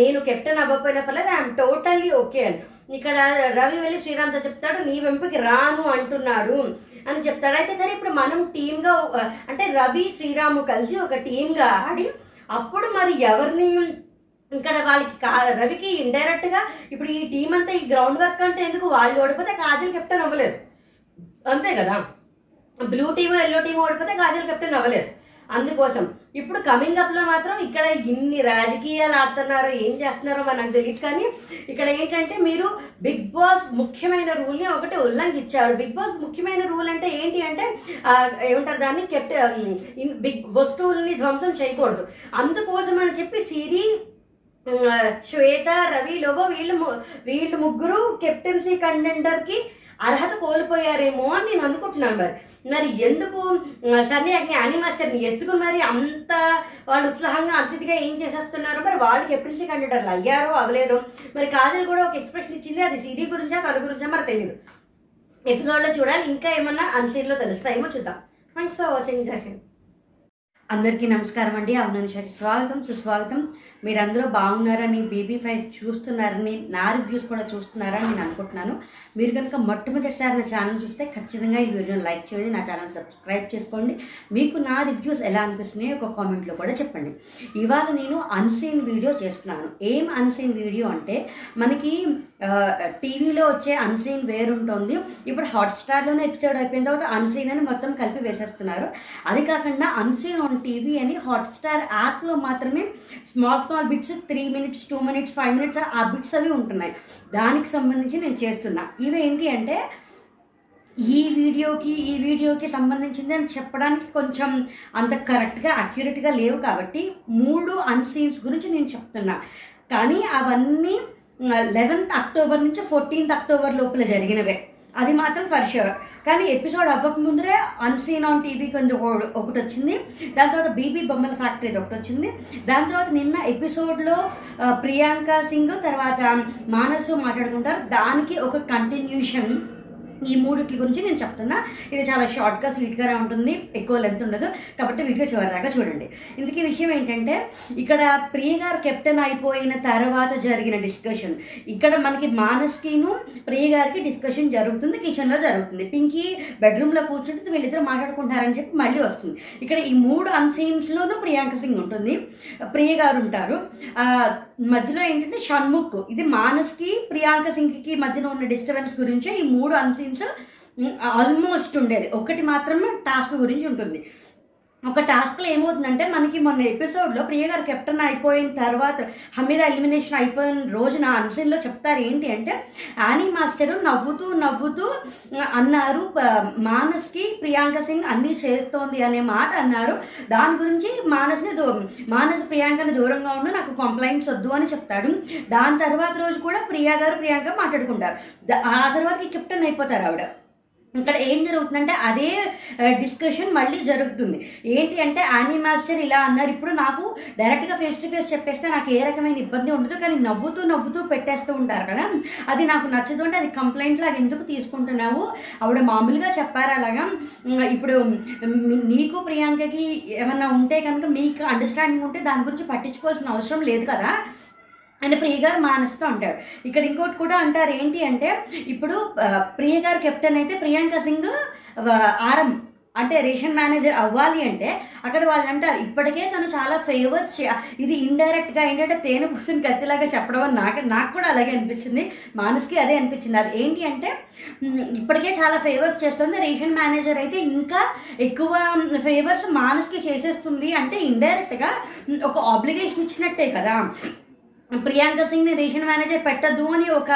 నేను కెప్టెన్ అవ్వకపోయినా పర్లేదు ఐఎమ్ టోటల్లీ ఓకే అని. ఇక్కడ రవి వెళ్ళి శ్రీరామ్తో చెప్తాడు నీ వెంపుకి రాను అంటున్నాడు అని చెప్తాడు. అయితే సరే ఇప్పుడు మనం టీమ్గా అంటే రవి శ్రీరాము కలిసి ఒక టీమ్గా ఆడి అప్పుడు మరి ఎవరిని ఇక్కడ వాళ్ళకి కా రవికి ఇండైరెక్ట్గా ఇప్పుడు ఈ టీం అంతా ఈ గ్రౌండ్ వర్క్ అంటే ఎందుకు వాళ్ళు ఓడిపోతే కాజల్ కెప్టెన్ అవ్వలేదు. అంతే కదా? బ్లూ టీమ్ ఎల్లో టీం ఓడిపోతే కాజల్ కెప్టెన్ అవ్వలేదు. అందుకోసం. ఇప్పుడు కమింగ్ అప్లో మాత్రం ఇక్కడ ఇన్ని రాజకీయాలు ఆడుతున్నారో ఏం చేస్తున్నారో మనకు తెలియదు కానీ ఇక్కడ ఏంటంటే మీరు బిగ్ బాస్ ముఖ్యమైన రూల్ని ఒకటి ఉల్లంఘించారు. బిగ్ బాస్ ముఖ్యమైన రూల్ అంటే ఏంటి అంటే ఏమంటారు దాన్ని? కెప్టెన్ బిగ్ వస్తువుల్ని ధ్వంసం చేయకూడదు. అందుకోసం అని చెప్పి సిరి శ్వేత రవి లోబో వీళ్ళు వీళ్ళు ముగ్గురు కెప్టెన్సీ కంటెండర్కి అర్హత కోల్పోయారేమో అని నేను అనుకుంటున్నాను మరి. మరి ఎందుకు సరే సన్నీ అగ్ని ఎత్తుకుని మరి అంత వాళ్ళు ఉత్సాహంగా అతిథిగా ఏం చేసేస్తున్నారు? మరి వాళ్ళకి కెప్టెన్సీ కంటెండర్లు అయ్యారో అవ్వలేదు మరి కాజల్ కూడా ఒక ఎక్స్ప్రెషన్ ఇచ్చింది అది సిరి గురించా తల గురించా మరి తెలియదు ఎపిసోడ్లో చూడాలి ఇంకా ఏమన్నా అన్సీన్లో తెలుస్తాయేమో చూద్దాం. థ్యాంక్స్ ఫర్ వాచింగ్ జై అందరికీ నమస్కారం అండి. అవుననుషకి స్వాగతం సుస్వాగతం. మీరందరూ బాగున్నారని బీబీ ఫైవ్ చూస్తున్నారని నా రివ్యూస్ కూడా చూస్తున్నారని నేను అనుకుంటున్నాను. మీరు కనుక మొట్టమొదటిసారి నా ఛానల్ చూస్తే ఖచ్చితంగా ఈ వీడియోని లైక్ చేయండి నా ఛానల్ సబ్స్క్రైబ్ చేసుకోండి. మీకు నా రివ్యూస్ ఎలా అనిపిస్తున్నాయో ఒక కామెంట్లో కూడా చెప్పండి. ఇవాళ నేను అన్సీన్ వీడియో చేస్తున్నాను. ఏం అన్సీన్ వీడియో అంటే మనకి టీవీలో వచ్చే అన్సీన్ వేరుంటుంది. ఇప్పుడు హాట్స్టార్లోనే ఎపిసోడ్ అయిపోయిన తర్వాత అన్సీన్ అని మొత్తం కలిపి వేసేస్తున్నారు. అది కాకుండా అన్సీన్ ఆన్ టీవీ అని హాట్స్టార్ యాప్లో మాత్రమే small small bits three minutes two minutes five minutes ఆ బిట్స్ అవి ఉంటున్నాయి. దానికి సంబంధించి నేను చేస్తున్నా. ఇవి ఏంటి అంటే ఈ వీడియోకి ఈ వీడియోకి సంబంధించింది అని చెప్పడానికి కొంచెం అంత కరెక్ట్గా అక్యురేట్గా లేవు కాబట్టి మూడు అన్సీన్స్ గురించి నేను చెప్తున్నా. కానీ అవన్నీ లెవెన్త్ అక్టోబర్ నుంచి ఫోర్టీన్త్ అక్టోబర్ లోపల జరిగినవే. అది మాత్రం ఫర్ షూర్ కానీ ఎపిసోడ్ అవ్వకముందరే అన్సీన్ ఆన్ టీవీ కొంచెం ఒకటి వచ్చింది. దాని తర్వాత బీబీ బొమ్మల ఫ్యాక్టరీ ఒకటి వచ్చింది. దాని తర్వాత నిన్న ఎపిసోడ్లో ప్రియాంక సింగ్ తర్వాత మానసు మాట్లాడుకుంటారు. దానికి ఒక కంటిన్యూషన్ ఈ మూడిటి గురించి నేను చెప్తున్నా. ఇది చాలా షార్ట్గా స్వీట్గానే ఉంటుంది. ఎక్కువ లెంత్ ఉండదు. కాబట్టి వీడియో చివరిదాకా చూడండి. ఇందుకే విషయం ఏంటంటే ఇక్కడ ప్రియ గారు కెప్టెన్ అయిపోయిన తర్వాత జరిగిన డిస్కషన్ ఇక్కడ మనకి మానస్కిను ప్రియ గారికి డిస్కషన్ జరుగుతుంది కిచెన్లో జరుగుతుంది. పింకీ బెడ్రూమ్లో కూర్చుంటుంది వీళ్ళిద్దరు మాట్లాడుకుంటారని చెప్పి మళ్ళీ వస్తుంది. ఇక్కడ ఈ మూడు అన్సీన్స్లోనూ ప్రియాంక సింగ్ ఉంటుంది. ప్రియ గారు ఉంటారు. మధ్యలో ఏంటంటే షణ్ముఖ్. ఇది మానస్కి ప్రియాంక సింగ్కి మధ్యన ఉన్న డిస్టర్బెన్స్ గురించే ఈ మూడు అన్సీన్స్ ఆల్మోస్ట్ ఉండేది. ఒకటి మాత్రమే టాస్క్ గురించి ఉంటుంది. ఒక టాస్క్లో ఏమవుతుందంటే మనకి మొన్న ఎపిసోడ్లో ప్రియ గారు కెప్టెన్ అయిపోయిన తర్వాత హమీద ఎలిమినేషన్ అయిపోయిన రోజున అన్సీన్లో చెప్తారు ఏంటి అంటే యానీ మాస్టర్ నవ్వుతూ నవ్వుతూ అన్నారు మానస్కి ప్రియాంక సింగ్ అన్నీ చేస్తోంది అనే మాట అన్నారు. దాని గురించి మానస్ని దూ మానస్ ప్రియాంకని దూరంగా ఉండి నాకు కంప్లైంట్స్ వద్దు అని చెప్తాడు. దాని తర్వాత రోజు కూడా ప్రియా గారు ప్రియాంక మాట్లాడుకుంటారు. ఆ తర్వాత కెప్టెన్ అయిపోతారు ఆవిడ. ఇక్కడ ఏం జరుగుతుందంటే అదే డిస్కషన్ మళ్ళీ జరుగుతుంది. ఏంటి అంటే యానీ మాస్టర్ ఇలా అన్నారు. ఇప్పుడు నాకు డైరెక్ట్గా ఫేస్ టు ఫేస్ చెప్పేస్తే నాకు ఏ రకమైన ఇబ్బంది ఉండదు. కానీ నవ్వుతూ నవ్వుతూ పెట్టేస్తూ ఉంటారు కదా. అది నాకు నచ్చదు అంటే అది కంప్లైంట్ లాగా ఎందుకు తీసుకుంటున్నావు? ఆవిడ మామూలుగా చెప్పారు అలాగా. ఇప్పుడు నీకు ప్రియాంకకి ఏమన్నా ఉంటే కనుక మీకు అండర్స్టాండింగ్ ఉంటే దాని గురించి పట్టించుకోవాల్సిన అవసరం లేదు కదా. అండ్ ప్రియ గారు మానేస్తూ అంటాడు ఇక్కడ ఇంకోటి కూడా అంటారు ఏంటి అంటే ఇప్పుడు ప్రియ గారు కెప్టెన్ అయితే ప్రియాంక సింగ్ ఆరం అంటే రేషన్ మేనేజర్ అవ్వాలి అంటే అక్కడ వాళ్ళు అంటారు ఇప్పటికే తను చాలా ఫేవర్స్ ఇది ఇండైరెక్ట్గా ఏంటంటే తేనె పూసిన కత్తిలాగా చెప్పడం అని నాకు నాకు కూడా అలాగే అనిపించింది. మానస్కి అదే అనిపించింది. అది ఏంటి అంటే ఇప్పటికే చాలా ఫేవర్స్ చేస్తుంది. రేషన్ మేనేజర్ అయితే ఇంకా ఎక్కువ ఫేవర్స్ మానసుకి చేసేస్తుంది అంటే ఇండైరెక్ట్గా ఒక ఆబ్లిగేషన్ ఇచ్చినట్టే కదా. ప్రియాంక సింగ్ని రేషన్ మేనేజర్ పెట్టద్దు అని ఒక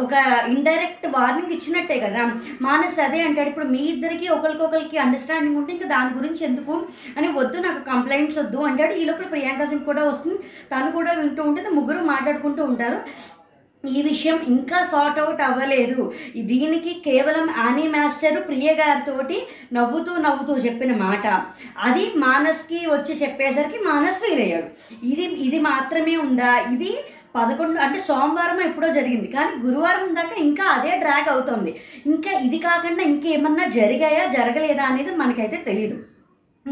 ఒక ఇండైరెక్ట్ వార్నింగ్ ఇచ్చినట్టే కదా. మానస్ అదే అంటాడు ఇప్పుడు మీ ఇద్దరికి ఒకరికొకరికి అండర్స్టాండింగ్ ఉంటే ఇంకా దాని గురించి ఎందుకు? అని వద్దు నాకు కంప్లైంట్స్ వద్దు అంటాడు. ఈ లోపల ప్రియాంక సింగ్ కూడా వస్తుంది. తను కూడా వింటూ ఉంటుంది ముగ్గురు మాట్లాడుకుంటూ ఉంటారు. ఈ విషయం ఇంకా సార్ట్ అవుట్ అవ్వలేదు. దీనికి కేవలం ఆనీ మాస్టర్ ప్రియ గారితోటి నవ్వుతూ నవ్వుతూ చెప్పిన మాట. అది మానస్కి వచ్చి చెప్పేసరికి మానస్ ఫీల్ అయ్యాడు. ఇది ఇది మాత్రమే ఉందా? ఇది పదకొండు అంటే సోమవారం ఎప్పుడో జరిగింది. కానీ గురువారం దాకా ఇంకా అదే డ్రాగ్ అవుతుంది. ఇంకా ఇది కాకుండా ఇంకేమన్నా జరిగాయా జరగలేదా అనేది మనకైతే తెలియదు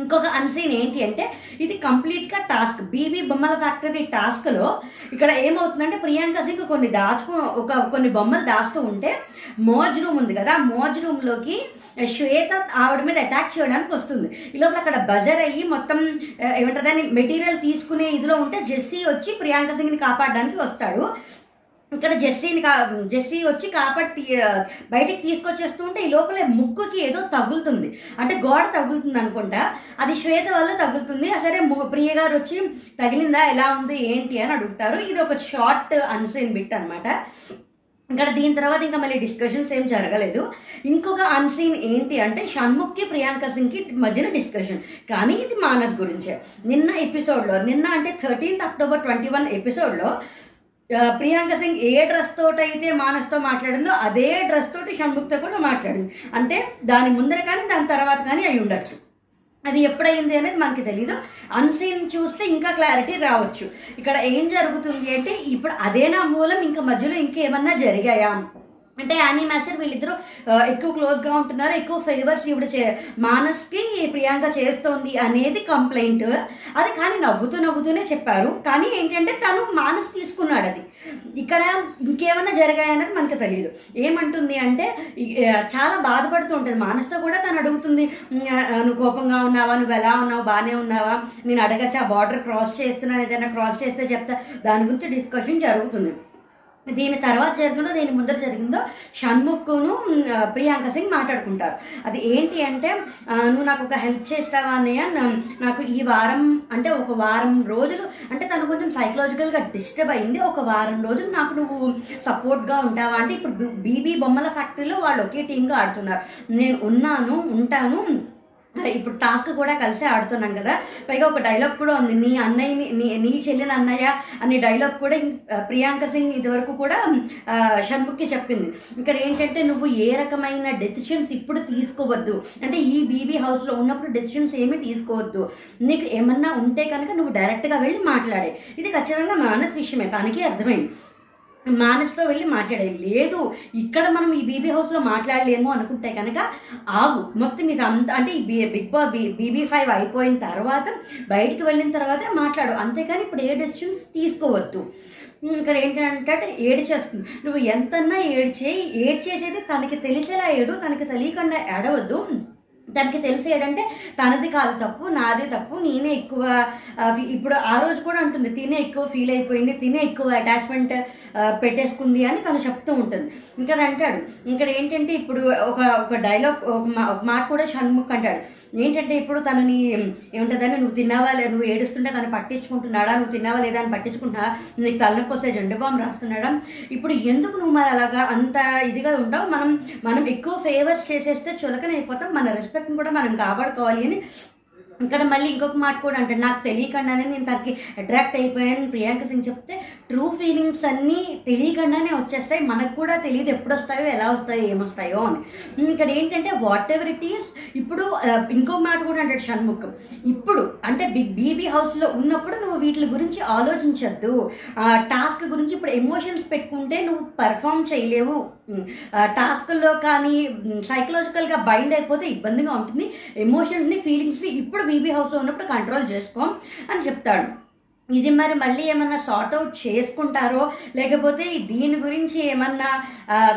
ఇంకొక అన్సీన్ ఏంటి అంటే ఇది కంప్లీట్గా టాస్క్ బీబీ బొమ్మల ఫ్యాక్టరీ టాస్క్లో ఇక్కడ ఏమవుతుందంటే ప్రియాంక సింగ్ కొన్ని దాచుకు ఒక కొన్ని బొమ్మలు దాస్తూ ఉంటే మోజ్ రూమ్ ఉంది కదా మోజ్ రూమ్లోకి శ్వేత ఆవిడ మీద అటాక్ చేయడానికి వస్తుంది. ఈ లోపల అక్కడ బజర్ అయ్యి మొత్తం ఏమంటారు దాన్ని మెటీరియల్ తీసుకునే ఇదిలో ఉంటే జెస్సీ వచ్చి ప్రియాంక సింగ్ని కాపాడడానికి వస్తాడు. ఇక్కడ జెస్సీని కా జెస్సీ వచ్చి కాపాడి బయటికి తీసుకొచ్చేస్తూ ఉంటే ఈ లోపల ముక్కుకి ఏదో తగులుతుంది. అంటే గోడ తగులుతుంది అనుకుంటా అది శ్వేత వల్ల తగులుతుంది. సరే ప్రియ గారు వచ్చి తగిలిందా? ఎలా ఉంది? ఏంటి? అని అడుగుతారు. ఇది ఒక షార్ట్ అన్సీన్ బిట్ అనమాట ఇక్కడ దీని తర్వాత ఇంకా మళ్ళీ డిస్కషన్స్ ఏం జరగలేదు. ఇంకొక అన్సీన్ ఏంటి అంటే షణ్ముఖ్కి ప్రియాంక సింగ్కి మధ్యన డిస్కషన్. కానీ ఇది మానస్ గురించే. నిన్న ఎపిసోడ్లో నిన్న అంటే థర్టీన్త్ అక్టోబర్ ట్వంటీ వన్ ఎపిసోడ్లో ప్రియాంక సింగ్ ఏ డ్రెస్ తోటైతే మానస్తో మాట్లాడిందో అదే డ్రెస్ తోటి షణ్ముఖ్తో కూడా మాట్లాడింది. అంటే దాని ముందర కానీ దాని తర్వాత కానీ అయి ఉండొచ్చు. అది ఎప్పుడైంది అనేది మనకి తెలీదు. అన్సీన్ చూస్తే ఇంకా క్లారిటీ రావచ్చు. ఇక్కడ ఏం జరుగుతుంది అంటే ఇప్పుడు అదేనా మూలం ఇంకా మధ్యలో ఇంకేమన్నా జరిగాయా అంటే యానీ మాస్టర్ వీళ్ళిద్దరూ ఎక్కువ క్లోజ్గా ఉంటున్నారు ఎక్కువ ఫేవర్స్ ఇవిడ చే మానస్కి ప్రియాంక చేస్తోంది అనేది కంప్లైంట్. అది కానీ నవ్వుతూ నవ్వుతూనే చెప్పారు. కానీ ఏంటంటే తను మానస్ తీసుకున్నాడు అది. ఇక్కడ ఇంకేమన్నా జరిగాయన్నది మనకు తెలియదు ఏమంటుంది అంటే చాలా బాధపడుతూ ఉంటుంది. మానస్తో కూడా తను అడుగుతుంది నువ్వు కోపంగా ఉన్నావా? నువ్వు ఎలా ఉన్నావు? బాగానే ఉన్నావా? నేను అడగచ్చా? బార్డర్ క్రాస్ చేస్తున్నాను ఏదైనా క్రాస్ చేస్తే చెప్తా. దాని గురించి డిస్కషన్ జరుగుతుంది. దీని తర్వాత జరిగిందో దీని ముందర జరిగిందో షణ్ముఖ్ను ప్రియాంక సింగ్ మాట్లాడుకుంటారు. అది ఏంటి అంటే నువ్వు నాకు ఒక హెల్ప్ చేస్తావా అన్నయ్య? నాకు ఈ వారం అంటే ఒక వారం రోజులు అంటే తను కొంచెం సైకలాజికల్గా డిస్టర్బ్ అయింది. ఒక వారం రోజులు నాకు నువ్వు సపోర్ట్గా ఉంటావా? అంటే ఇప్పుడు బీబీ బొమ్మల ఫ్యాక్టరీలో వాళ్ళు ఒకే టీంగా ఆడుతున్నారు. నేను ఉన్నాను ఉంటాను ఇప్పుడు టాస్క్ కూడా కలిసి ఆడుతున్నాం కదా. పైగా ఒక డైలాగ్ కూడా ఉంది. నీ అన్నయ్యని నీ నీ చెల్లిన అన్నయ్య అనే డైలాగ్ కూడా ప్రియాంక సింగ్ ఇదివరకు కూడా ఆ, షణ్ముఖ్కి చెప్పింది. ఇక్కడ ఏంటంటే నువ్వు ఏ రకమైన డెసిషన్స్ ఇప్పుడు తీసుకోవద్దు. అంటే ఈ బీబీ హౌస్లో ఉన్నప్పుడు డెసిషన్స్ ఏమీ తీసుకోవద్దు. నీకు ఏమన్నా ఉంటే కనుక నువ్వు డైరెక్ట్గా వెళ్ళి మాట్లాడే. ఇది ఖచ్చితంగా మానస్ విషయమే. తనకి అర్థమైంది. మానస్తో వెళ్ళి మాట్లాడేది లేదు. ఇక్కడ మనం ఈ బీబీ హౌస్లో మాట్లాడలేము అనుకుంటే కనుక ఆగు. మొత్తం ఇది అంత అంటే ఈ Bigg Boss B BB five అయిపోయిన తర్వాత బయటికి వెళ్ళిన తర్వాత మాట్లాడు. అంతేకాని ఇప్పుడు ఏ డెసిషన్స్ తీసుకోవద్దు. ఇక్కడ ఏంటంటే ఏడ్చేస్తుంది. నువ్వు ఎంతన్నా ఏడ్చేయి. ఏడ్చేసేది తనకి తెలిసేలా ఏడు. తనకి తెలియకుండా ఏడవద్దు. తనకి తెలిసి ఏంటంటే తనది కాదు తప్పు నాది తప్పు నేనే ఎక్కువ ఇప్పుడు ఆ రోజు కూడా ఉంటుంది తినే ఎక్కువ ఫీల్ అయిపోయింది తినే ఎక్కువ అటాచ్మెంట్ పెట్టేసుకుంది అని తను చెప్తూ ఉంటుంది. ఇక్కడ అంటాడు ఇక్కడ ఏంటంటే ఇప్పుడు ఒక ఒక డైలాగ్ ఒక మా- ఒక మాట కూడా షణ్ముఖ్ అంటాడు. ఏంటంటే ఇప్పుడు తనని ఏముంటుందని నువ్వు తిన్నావా లేదా నువ్వు ఏడుస్తుంటే తను పట్టించుకుంటున్నాడా నువ్వు తిన్నావా లేదా అని పట్టించుకుంటా నీకు తలనొప్పి వస్తే జెండు బాంబు రాస్తున్నాడా ఇప్పుడు ఎందుకు నువ్వు మరి అలాగా అంత ఇదిగా ఉండవు మనం మనం ఎక్కువ ఫేవర్స్ చేసేస్తే చులకన అయిపోతాం మన రెస్పెక్ట్ని కూడా మనం కాపాడుకోవాలి అని. ఇక్కడ మళ్ళీ ఇంకొక మాట కూడా అంటే నాకు తెలియకుండానే నేను తనకి అట్రాక్ట్ అయిపోయాను. ప్రియాంక సింగ్ చెప్తే ట్రూ ఫీలింగ్స్ అన్నీ తెలియకుండానే వచ్చేస్తాయి. మనకు కూడా తెలియదు ఎప్పుడు వస్తాయో ఎలా వస్తాయో ఏమొస్తాయో అని. ఇక్కడ ఏంటంటే వాట్ ఎవర్ ఇట్ ఈస్ ఇప్పుడు ఇంకో మాట కూడా అంటాడు షణ్ముఖం. ఇప్పుడు అంటే బిగ్ బీబీ హౌస్లో ఉన్నప్పుడు నువ్వు వీటి గురించి ఆలోచించద్దు. టాస్క్ గురించి ఇప్పుడు ఎమోషన్స్ పెట్టుకుంటే నువ్వు పర్ఫామ్ చేయలేవు. టాస్క్లో కానీ సైకలాజికల్గా బైండ్ అయిపోతే ఇబ్బందిగా ఉంటుంది. ఎమోషన్స్ని ఫీలింగ్స్ని ఇప్పుడు బీబీ హౌస్లో ఉన్నప్పుడు కంట్రోల్ చేసుకో అని చెప్తాడు. ఇది మరి మళ్ళీ ఏమన్నా సార్ట్ అవుట్ చేసుకుంటారో? లేకపోతే దీని గురించి ఏమన్నా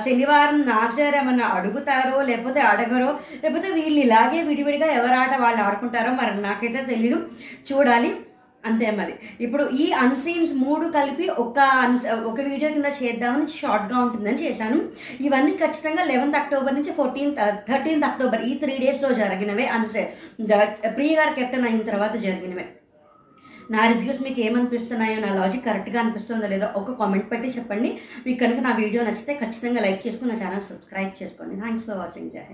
శనివారం నాగసార్ ఏమన్నా అడుగుతారో? లేకపోతే అడగరో? లేకపోతే వీళ్ళు ఇలాగే విడివిడిగా ఎవరు ఆట వాళ్ళు ఆడుకుంటారో మరి నాకైతే తెలియదు చూడాలి. అంతే మరి. ఇప్పుడు ఈ అన్సీన్స్ మూడు కలిపి ఒక అన్స్ ఒక వీడియో కింద చేద్దామని షార్ట్గా ఉంటుందని చేశాను. ఇవన్నీ ఖచ్చితంగా లెవెన్త్ అక్టోబర్ నుంచి ఫోర్టీన్త్ థర్టీన్త్ అక్టోబర్ ఈ త్రీ డేస్లో జరిగినవే. అన్సే ప్రియ గారు కెప్టెన్ అయిన తర్వాత జరిగినవే. నా రివ్యూస్ మీకు ఏమనిపిస్తున్నాయో నా లాజిక్ కరెక్ట్గా అనిపిస్తుందో లేదో ఒక కామెంట్ పెట్టి చెప్పండి. మీకు కనుక నా వీడియో నచ్చితే ఖచ్చితంగా లైక్ చేసుకుని నా ఛానల్ సబ్స్క్రైబ్ చేసుకోండి. థ్యాంక్స్ ఫర్ వాచింగ్ జై